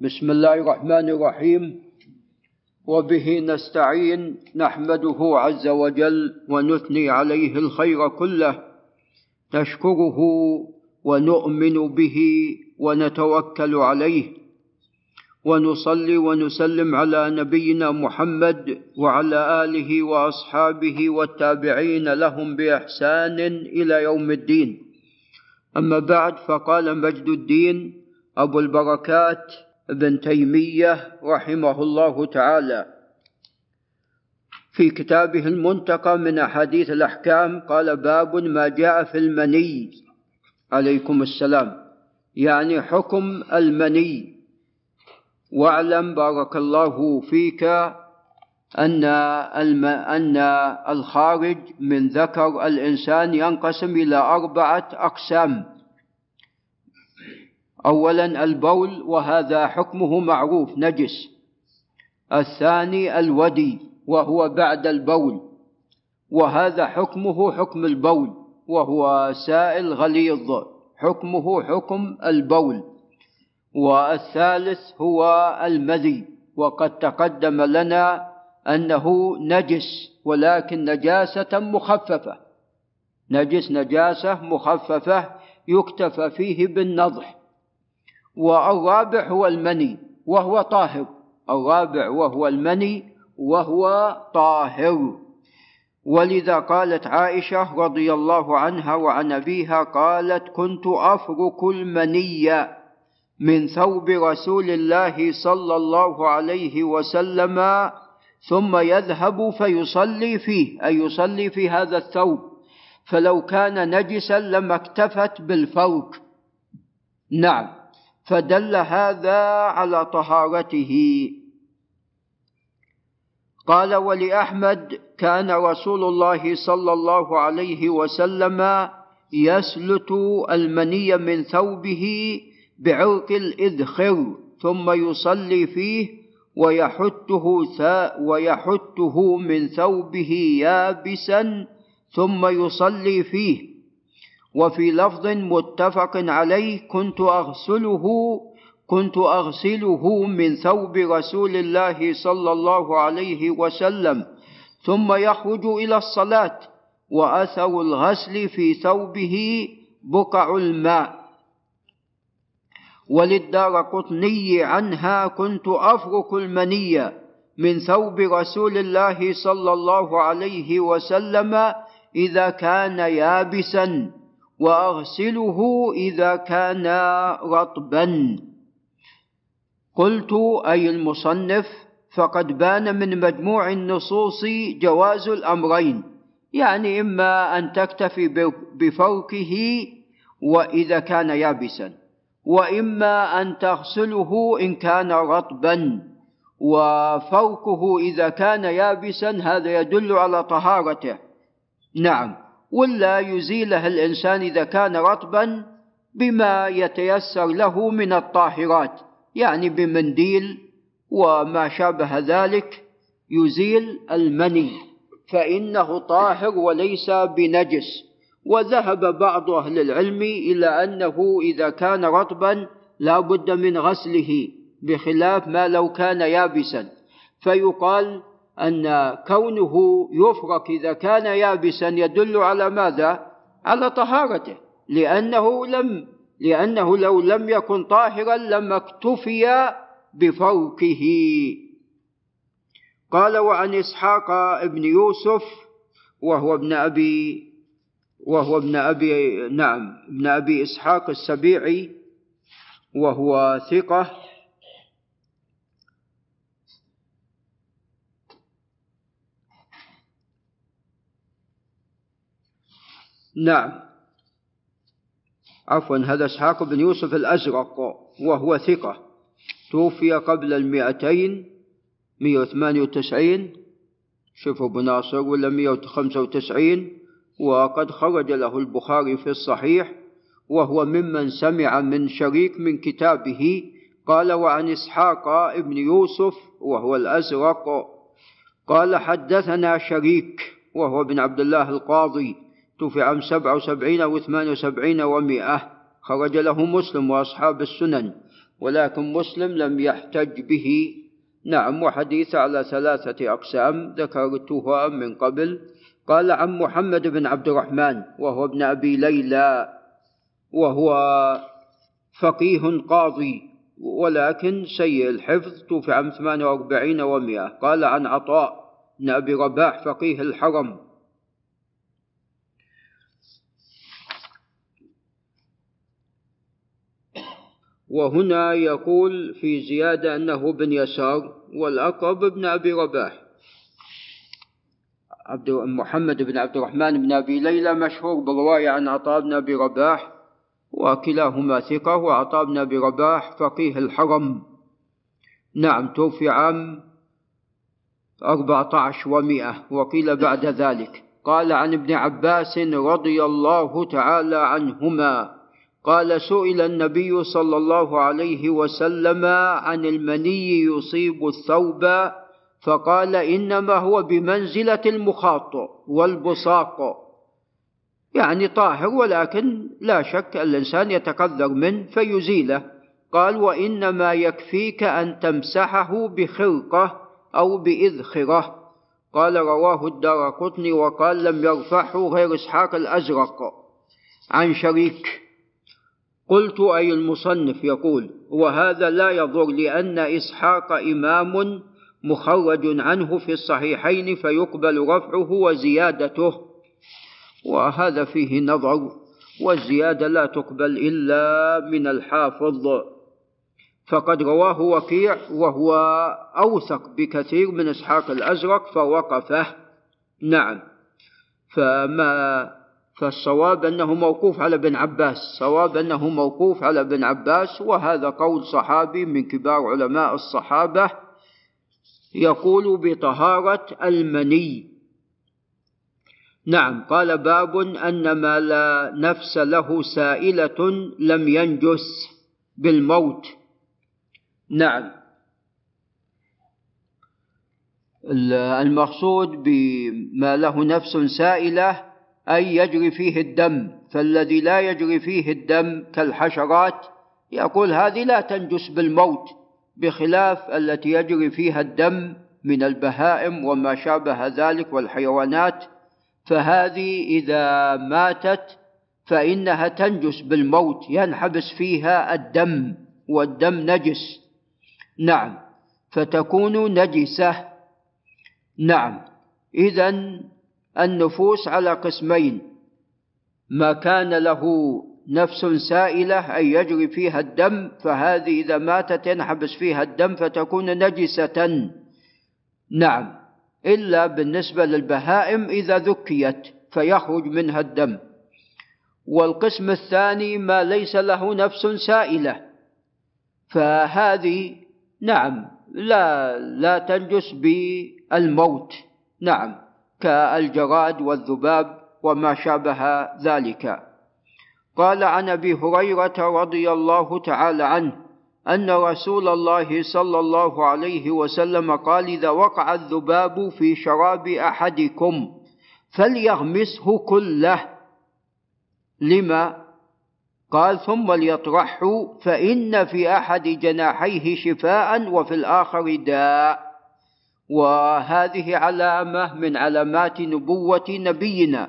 بسم الله الرحمن الرحيم. وبه نستعين نحمده عز وجل ونثني عليه الخير كله. نشكره ونؤمن به ونتوكل عليه. ونصلي ونسلم على نبينا محمد وعلى آله وأصحابه والتابعين لهم بإحسان إلى يوم الدين. أما بعد فقال مجد الدين أبو البركات ابن تيمية رحمه الله تعالى. في كتابه المنتقى من أحاديث الأحكام قال باب ما جاء في المني. عليكم السلام. يعني حكم المني. واعلم بارك الله فيك أن أن الخارج من ذكر الإنسان ينقسم إلى أربعة أقسام. اولا البول وهذا حكمه معروف نجس. الثاني الودي وهو بعد البول. وهذا حكمه حكم البول وهو سائل غليظ حكمه حكم البول. والثالث هو المذي وقد تقدم لنا أنه نجس ولكن نجاسة مخففة. نجس نجاسة مخففة يكتفى فيه بالنضح. والرابع هو المني وهو طاهر. الرابع وهو المني وهو طاهر. ولذا قالت عائشة رضي الله عنها وعن أبيها قالت كنت أفرك المني من ثوب رسول الله صلى الله عليه وسلم ثم يذهب فيصلي فيه أي يصلي في هذا الثوب. فلو كان نجسا لما اكتفت بالفرك. نعم. فدل هذا على طهارته. قال ولأحمد كان رسول الله صلى الله عليه وسلم يسلت المني من ثوبه بعرق الإذخر ثم يصلي فيه ويحته ويحته من ثوبه يابسا ثم يصلي فيه. وفي لفظ متفق عليه كنت أغسله كنت أغسله من ثوب رسول الله صلى الله عليه وسلم ثم يخرج إلى الصلاة وأثر الغسل في ثوبه بقع الماء. وللدار قطني عنها كنت أفرك المنية من ثوب رسول الله صلى الله عليه وسلم إذا كان يابسا. وأغسله إذا كان رطبا. قلت أي المصنف فقد بان من مجموع النصوص جواز الأمرين يعني إما أن تكتفي بفوقه وإذا كان يابسا وإما أن تغسله إن كان رطبا. وفوقه إذا كان يابسا هذا يدل على طهارته. نعم. ولا يزيلها الإنسان إذا كان رطبا بما يتيسر له من الطاهرات يعني بمنديل وما شابه ذلك يزيل المني فإنه طاهر وليس بنجس. وذهب بعض أهل العلم إلى أنه إذا كان رطبا لا بد من غسله بخلاف ما لو كان يابسا. فيقال أن كونه يفرك إذا كان يابسا يدل على ماذا؟ على طهارته. لأنه لم لأنه لو لم يكن طاهرا لما اكتفي بفوقه قال وعن إسحاق ابن يوسف وهو ابن أبي وهو ابن أبي نعم ابن أبي إسحاق السبيعي وهو ثقة. نعم. عفوا هذا إسحاق بن يوسف الأزرق وهو ثقة. توفي قبل المئتين مئة وثمانية وتسعين. شوفوا ابو ناصر ولا مئة وخمسة وتسعين. وقد خرج له البخاري في الصحيح وهو ممن سمع من شريك من كتابه قال وعن إسحاق ابن يوسف وهو الأزرق قال حدثنا شريك وهو ابن عبد الله القاضي توفي عام سبعة وسبعين أو ثمان وسبعين ومائة. خرج له مسلم وأصحاب السنن ولكن مسلم لم يحتج به. نعم وحديث على ثلاثة أقسام ذكرتها من قبل. قال عن محمد بن عبد الرحمن وهو ابن أبي ليلى وهو فقيه قاضي ولكن سيء الحفظ توفي عام 48 و100 قال عن عطاء بن أبي رباح فقيه الحرم. وهنا يقول في زيادة أنه بن يسار والأقرب ابن أبي رباح. عبد محمد بن عبد الرحمن بن أبي ليلى مشهور بالرواية عن عطاء بن أبي رباح وكلاهما ثقة وعطاء بن أبي رباح فقيه الحرم. نعم توفي عام أربعة عشر ومائة وقيل بعد ذلك. قال عن ابن عباس رضي الله تعالى عنهما قال سئل النبي صلى الله عليه وسلم عن المني يصيب الثوب فقال إنما هو بمنزلة المخاط والبصاق. يعني طاهر ولكن لا شك الإنسان يتقذر منه فيزيله. قال وإنما يكفيك أن تمسحه بخرقة أو بإذخرة. قال رواه الدار قطني وقال لم يرفعه غير إسحاق الأزرق. عن شريك قلت أي المصنف يقول وهذا لا يضر لأن إسحاق إمام مخرج عنه في الصحيحين فيقبل رفعه وزيادته. وهذا فيه نظر والزيادة لا تقبل إلا من الحافظ. فقد رواه وكيع وهو أوثق بكثير من إسحاق الأزرق فوقفه. نعم. فما فالصواب أنه موقوف على ابن عباس. صواب أنه موقوف على ابن عباس وهذا قول صحابي من كبار علماء الصحابة. يقول بطهارة المني. نعم قال باب أن ما لا نفس له سائلة لم ينجس بالموت. نعم. المقصود بما له نفس سائلة أي يجري فيه الدم فالذي لا يجري فيه الدم كالحشرات يقول هذه لا تنجس بالموت بخلاف التي يجري فيها الدم من البهائم وما شابه ذلك والحيوانات فهذه إذا ماتت فإنها تنجس بالموت ينحبس فيها الدم والدم نجس. نعم فتكون نجسة. نعم إذا النفوس على قسمين. ما كان له نفس سائلة أي يجري فيها الدم فهذه إذا ماتت ينحبس فيها الدم فتكون نجسة. نعم إلا بالنسبة للبهائم إذا ذكيت فيخرج منها الدم. والقسم الثاني ما ليس له نفس سائلة. فهذه نعم لا لا تنجس بالموت. نعم. كالجراد والذباب وما شابه ذلك. قال عن أبي هريرة رضي الله تعالى عنه أن رسول الله صلى الله عليه وسلم قال إذا وقع الذباب في شراب أحدكم فليغمسه كله. لما؟ قال ثم ليطرحه فإن في أحد جناحيه شفاء وفي الآخر داء. وهذه علامة من علامات نبوة نبينا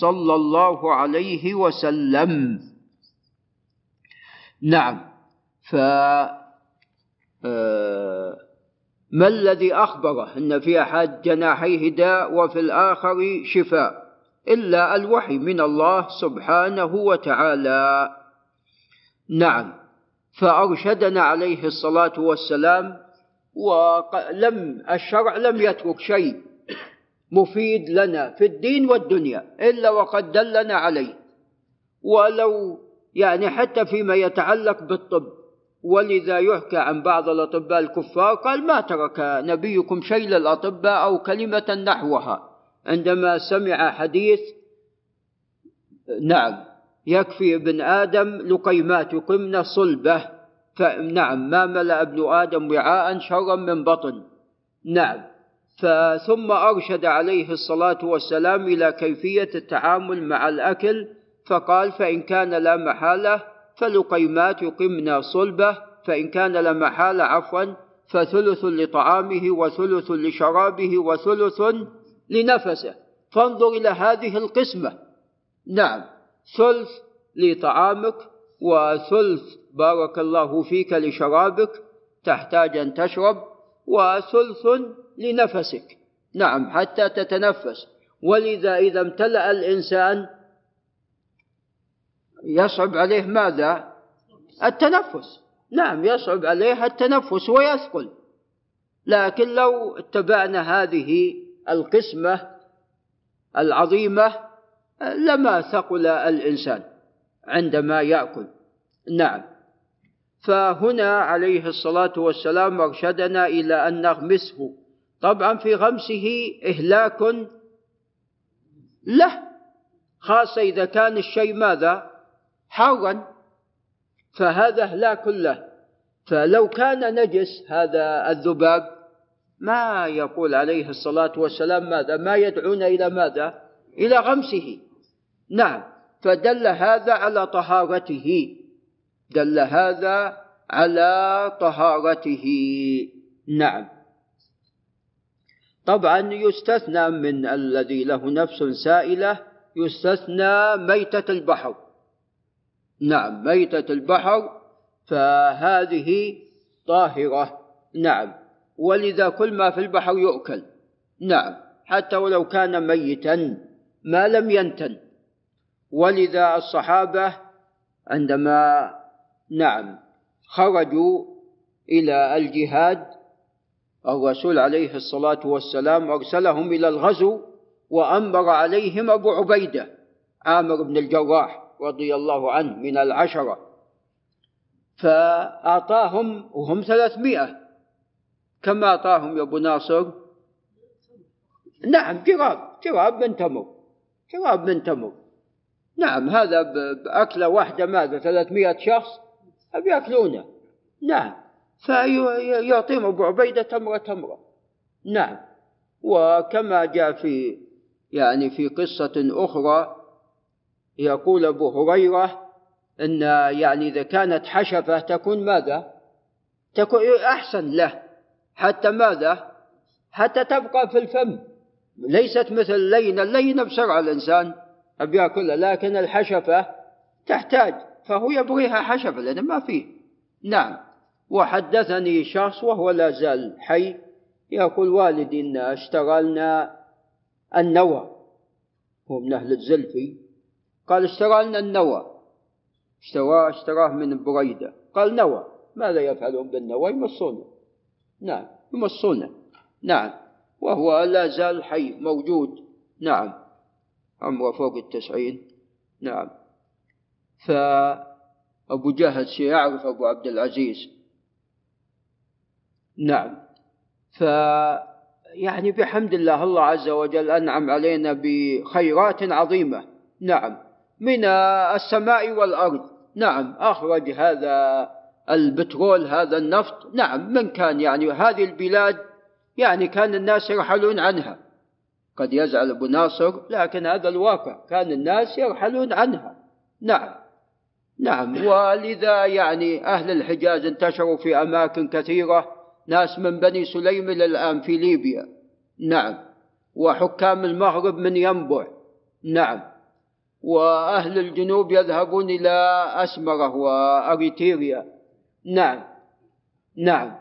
صلى الله عليه وسلم. نعم. ف آه، ما الذي أخبره؟ أن في أحد جناحيه داء وفي الآخر شفاء. إلا الوحي من الله سبحانه وتعالى. نعم. فأرشدنا عليه الصلاة والسلام ولم الشرع لم يترك شيء مفيد لنا في الدين والدنيا إلا وقد دلنا عليه. ولو يعني حتى فيما يتعلق بالطب ولذا يحكى عن بعض الأطباء الكفار قال ما ترك نبيكم شيء للأطباء أو كلمة نحوها. عندما سمع حديث نعم يكفي ابن آدم لقيمات يقمن صلبة. فنعم ما ملأ ابن آدم وعاء شرا من بطن. نعم. ثم أرشد عليه الصلاة والسلام إلى كيفية التعامل مع الأكل فقال فإن كان لا محالة فلقيمات يقمن صلبة فإن كان لمحالة عفوا فثلث لطعامه وثلث لشرابه وثلث لنفسه. فانظر إلى هذه القسمة. نعم ثلث لطعامك وثلث بارك الله فيك لشرابك تحتاج أن تشرب وثلث لنفسك. نعم حتى تتنفس. ولذا إذا امتلأ الإنسان يصعب عليه ماذا؟ التنفس. نعم يصعب عليه التنفس ويثقل. لكن لو اتبعنا هذه القسمة العظيمة لما ثقل الإنسان عندما يأكل. نعم. فهنا عليه الصلاة والسلام أرشدنا إلى أن نغمسه. طبعا في غمسه إهلاك له خاصة إذا كان الشيء ماذا؟ حارا فهذا إهلاك له. فلو كان نجس هذا الذباب ما يقول عليه الصلاة والسلام ماذا؟ ما يدعون إلى ماذا؟ إلى غمسه. نعم فدل هذا على طهارته. دل هذا على طهارته. نعم. طبعا يستثنى من الذي له نفس سائلة يستثنى ميتة البحر. نعم ميتة البحر فهذه طاهرة. نعم. ولذا كل ما في البحر يؤكل. نعم. حتى ولو كان ميتا ما لم ينتن. ولذا الصحابة عندما نعم. خرجوا إلى الجهاد. الرسول عليه الصلاة والسلام أرسلهم إلى الغزو وأمر عليهم أبو عبيدة عامر بن الجراح رضي الله عنه من العشرة. فأعطاهم وهم ثلاثمائة. كم أعطاهم يا أبو ناصر؟ نعم جراب جراب من تمر جراب من تمر. نعم هذا بأكلة واحدة ماذا؟ ثلاثمائة شخص؟ بيأكلونه نعم. فيعطيهم أبو عبيدة تمرة تمرة. نعم. وكما جاء في يعني في قصة أخرى يقول أبو هريرة أن يعني إذا كانت حشفة تكون ماذا؟ تكون أحسن له. حتى ماذا؟ حتى تبقى في الفم. ليست مثل اللينة اللينة بسرعة الإنسان بياكلها لكن الحشفة تحتاج. فهو يبغيها حشفة لأن ما فيه. نعم. وحدثني شخص وهو لا زال حي يقول والدي إن اشتغلنا النوى. هو من أهل الزلفي. قال اشترى لنا النوى. اشتراه اشتراه من بريدة. قال نوى. ماذا يفعلون بالنوى؟ يمصونه. نعم. يمصونه. نعم. وهو لا زال حي موجود. نعم. عمره فوق التسعين. نعم. فأبو جهل سيعرف أبو عبد العزيز. نعم. ف يعني بحمد الله الله عز وجل أنعم علينا بخيرات عظيمة. نعم. من السماء والأرض. نعم. أخرج هذا البترول هذا النفط. نعم. من كان يعني هذه البلاد يعني كان الناس يرحلون عنها. قد يزعل أبو ناصر لكن هذا الواقع. كان الناس يرحلون عنها. نعم. نعم. ولذا يعني أهل الحجاز انتشروا في أماكن كثيرة ناس من بني سليم إلى الآن في ليبيا. نعم. وحكام المغرب من ينبع. نعم. وأهل الجنوب يذهبون إلى أسمرة وأريتيريا. نعم. نعم.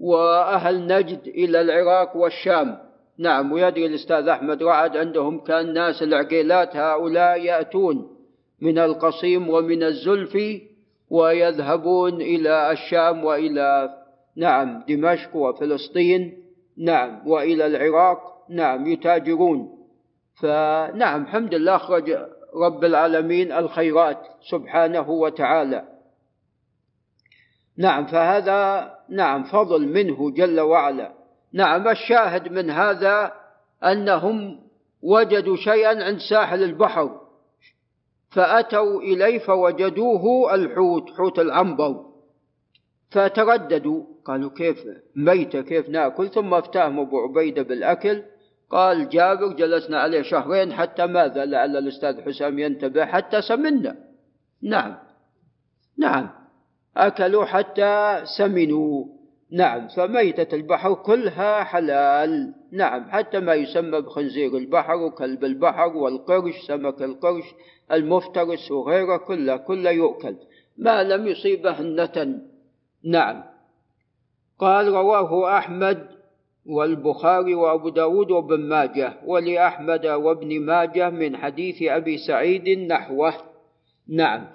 وأهل نجد إلى العراق والشام. نعم. ويدري الأستاذ أحمد رعد عندهم كان ناس العقيلات هؤلاء يأتون. من القصيم ومن الزلفي ويذهبون إلى الشام وإلى نعم دمشق وفلسطين نعم وإلى العراق نعم يتاجرون. فنعم الحمد لله أخرج رب العالمين الخيرات سبحانه وتعالى. نعم فهذا نعم فضل منه جل وعلا. نعم الشاهد من هذا أنهم وجدوا شيئا عند ساحل البحر. فأتوا إليه فوجدوه الحوت حوت العنبر فترددوا قالوا كيف ميتة كيف نأكل؟ ثم افتهم ابو عبيده بالأكل. قال جابر جلسنا عليه شهرين حتى ماذا؟ لعل الأستاذ حسام ينتبه حتى سمنا. نعم. نعم. أكلوا حتى سمنوا. نعم فميتة البحر كلها حلال. نعم حتى ما يسمى بخنزير البحر وكلب البحر والقرش سمك القرش المفترس وغيره كله كله يؤكل. ما لم يصيبه النتن نعم. قال رواه أحمد والبخاري وأبو داود وابن ماجه ولأحمد وابن ماجه من حديث أبي سعيد نحوه. نعم.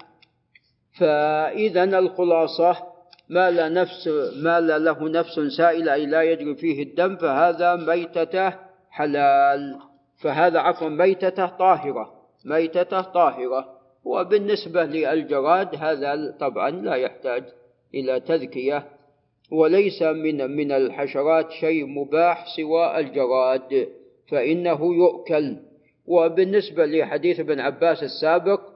فإذا الخلاصة ما لا نفس ما لا له نفس سائلة أي لا يجري فيه الدم فهذا ميتته حلال. فهذا عفوا ميتته طاهرة ميتته طاهرة. وبالنسبة للجراد هذا طبعا لا يحتاج إلى تذكية. وليس من من الحشرات شيء مباح سوى الجراد فإنه يؤكل. وبالنسبة لحديث ابن عباس السابق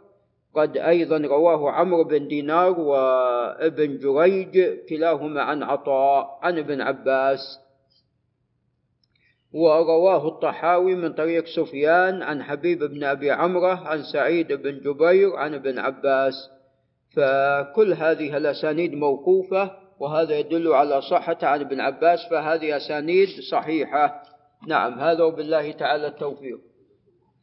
قد أيضا رواه عمرو بن دينار وابن جريج كلاهما عن عطاء عن ابن عباس. ورواه الطحاوي من طريق سفيان عن حبيب بن أبي عمرة عن سعيد بن جبير عن ابن عباس. فكل هذه الأسانيد موقوفة وهذا يدل على صحة عن ابن عباس فهذه أسانيد صحيحة. نعم هذا وبالله تعالى التوفيق.